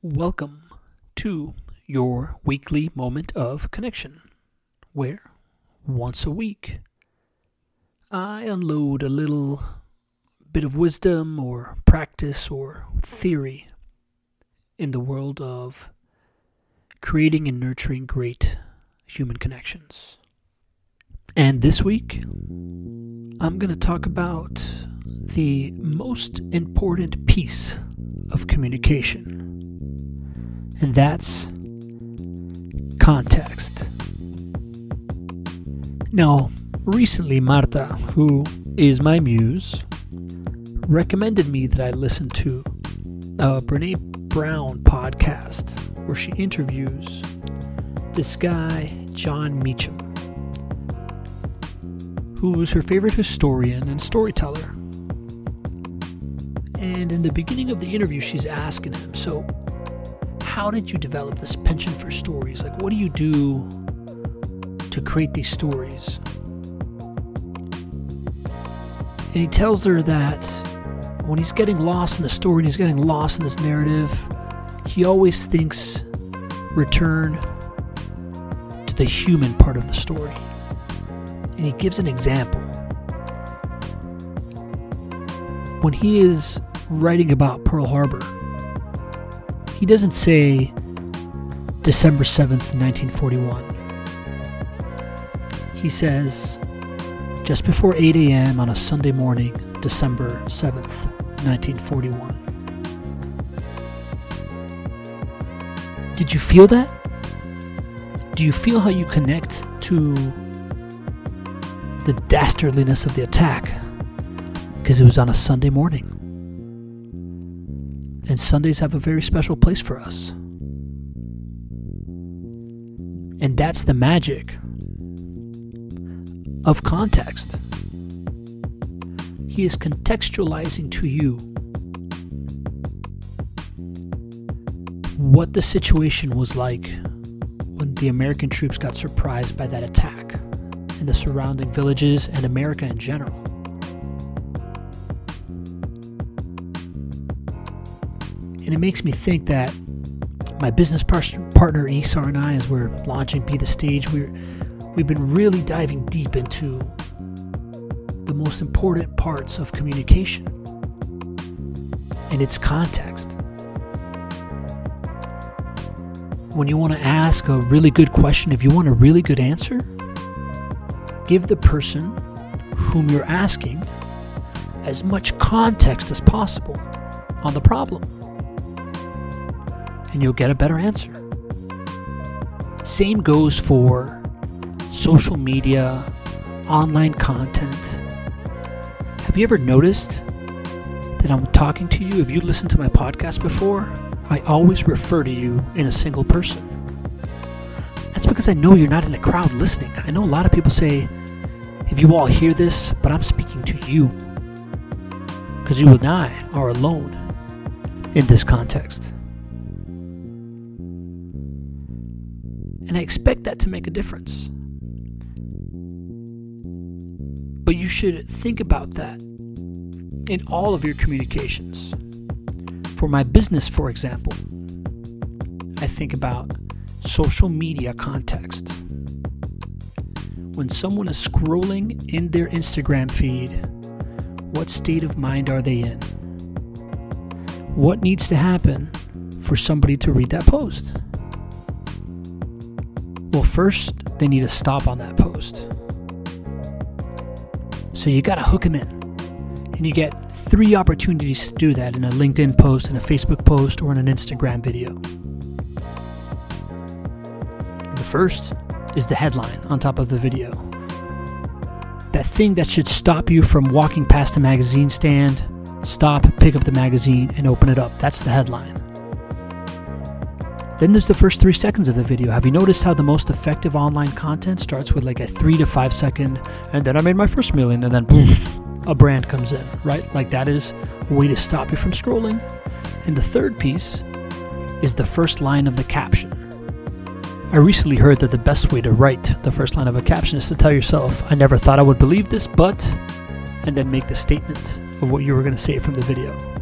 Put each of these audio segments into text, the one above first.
Welcome to your weekly moment of connection, where once a week I unload a little bit of wisdom or practice or theory in the world of creating and nurturing great human connections. And this week, I'm going to talk about the most important piece of communication, and that's context. Now, recently, Marta, who is my muse, recommended me that I listen to a Brene Brown podcast where she interviews this guy, Jon Meacham, who is her favorite historian and storyteller. And in the beginning of the interview, she's asking him, So, how did you develop this penchant for stories? Like, what do you do to create these stories? And he tells her that when he's getting lost in the story and he's getting lost in this narrative, he always thinks return to the human part of the story. And he gives an example. When he is writing about Pearl Harbor, he doesn't say December 7th, 1941. He says just before 8 a.m. on a Sunday morning, December 7th, 1941. Did you feel that? Do you feel how you connect to the dastardliness of the attack? Because it was on a Sunday morning. And Sundays have a very special place for us. And that's the magic of context. He is contextualizing to you what the situation was like when the American troops got surprised by that attack in the surrounding villages and America in general. And it makes me think that my business par- partner Esar and I, as we're launching Be the Stage, we're we've been really diving deep into the most important parts of communication and its context. When you want to ask a really good question, if you want a really good answer, give the person whom you're asking as much context as possible on the problem and you'll get a better answer. Same goes for social media, online content. Have you ever noticed that I'm talking to you? If you listened to my podcast before, I always refer to you in a single person. That's because I know you're not in a crowd listening. I know a lot of people say, if you all hear this, but I'm speaking to you. Because you and I are alone in this context. And I expect that to make a difference. But you should think about that in all of your communications. For my business, for example, I think about social media context. When someone is scrolling in their Instagram feed, what state of mind are they in? What needs to happen for somebody to read that post? First, they need to stop on that post. So you got to hook them in. And you get three opportunities to do that in a LinkedIn post, in a Facebook post, or in an Instagram video. The first is the headline on top of the video. That thing that should stop you from walking past a magazine stand, stop, pick up the magazine, and open it up. That's the headline. Then there's the first three seconds of the video. Have you noticed how the most effective online content starts with like a three to five second, and then I made my first million, and then boom, a brand comes in, right? Like that is a way to stop you from scrolling. And the third piece is the first line of the caption. I recently heard that the best way to write the first line of a caption is to tell yourself, I never thought I would believe this, but, and then make the statement of what you were going to say from the video.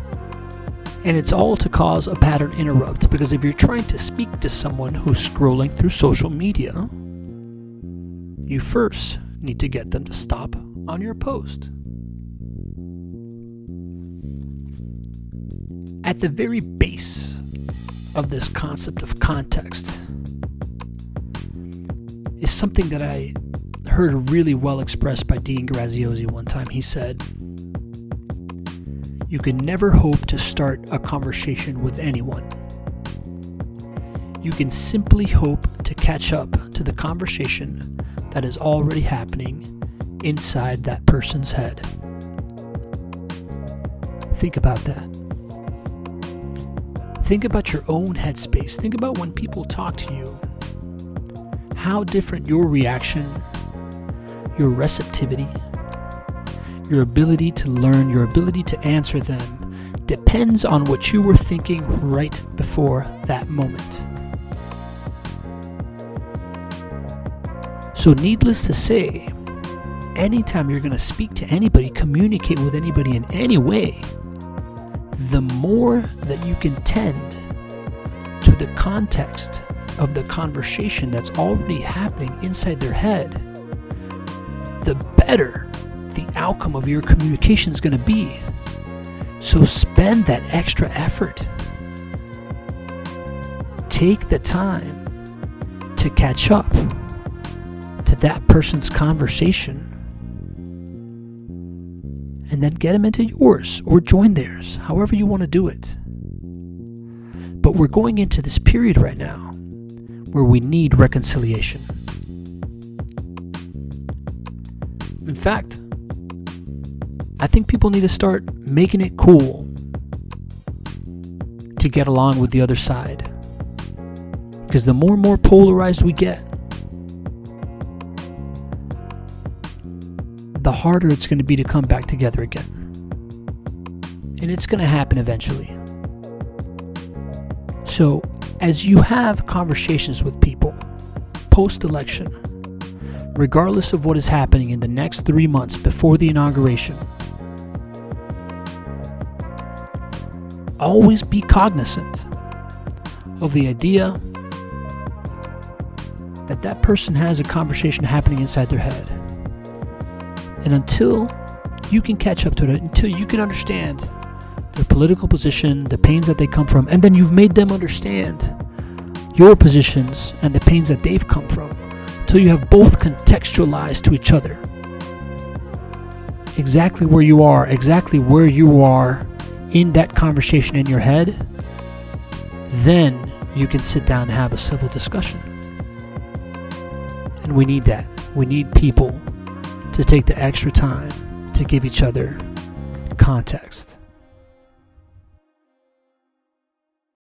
And it's all to cause a pattern interrupt because if you're trying to speak to someone who's scrolling through social media, you first need to get them to stop on your post. At the very base of this concept of context is something that I heard really well expressed by Dean Graziosi one time. He said, You can never hope to start a conversation with anyone. You can simply hope to catch up to the conversation that is already happening inside that person's head. Think about that. Think about your own headspace. Think about when people talk to you. How different your reaction, your receptivity, your ability to learn, your ability to answer them depends on what you were thinking right before that moment. So, needless to say, anytime you're going to speak to anybody, communicate with anybody in any way, the more that you can tend to the context of the conversation that's already happening inside their head, the better the outcome of your communication is going to be. So spend that extra effort. Take the time to catch up to that person's conversation and then get them into yours or join theirs, however you want to do it. But we're going into this period right now where we need reconciliation. In fact, I think people need to start making it cool to get along with the other side. Because the more and more polarized we get, the harder it's going to be to come back together again. And it's going to happen eventually. So, as you have conversations with people post election, regardless of what is happening in the next three months before the inauguration, always be cognizant of the idea that that person has a conversation happening inside their head. And until you can catch up to it, until you can understand their political position, the pains that they come from, and then you've made them understand your positions and the pains that they've come from, until you have both contextualized to each other exactly where you are, exactly where you are in that conversation in your head, then you can sit down and have a civil discussion. And we need that. We need people to take the extra time to give each other context.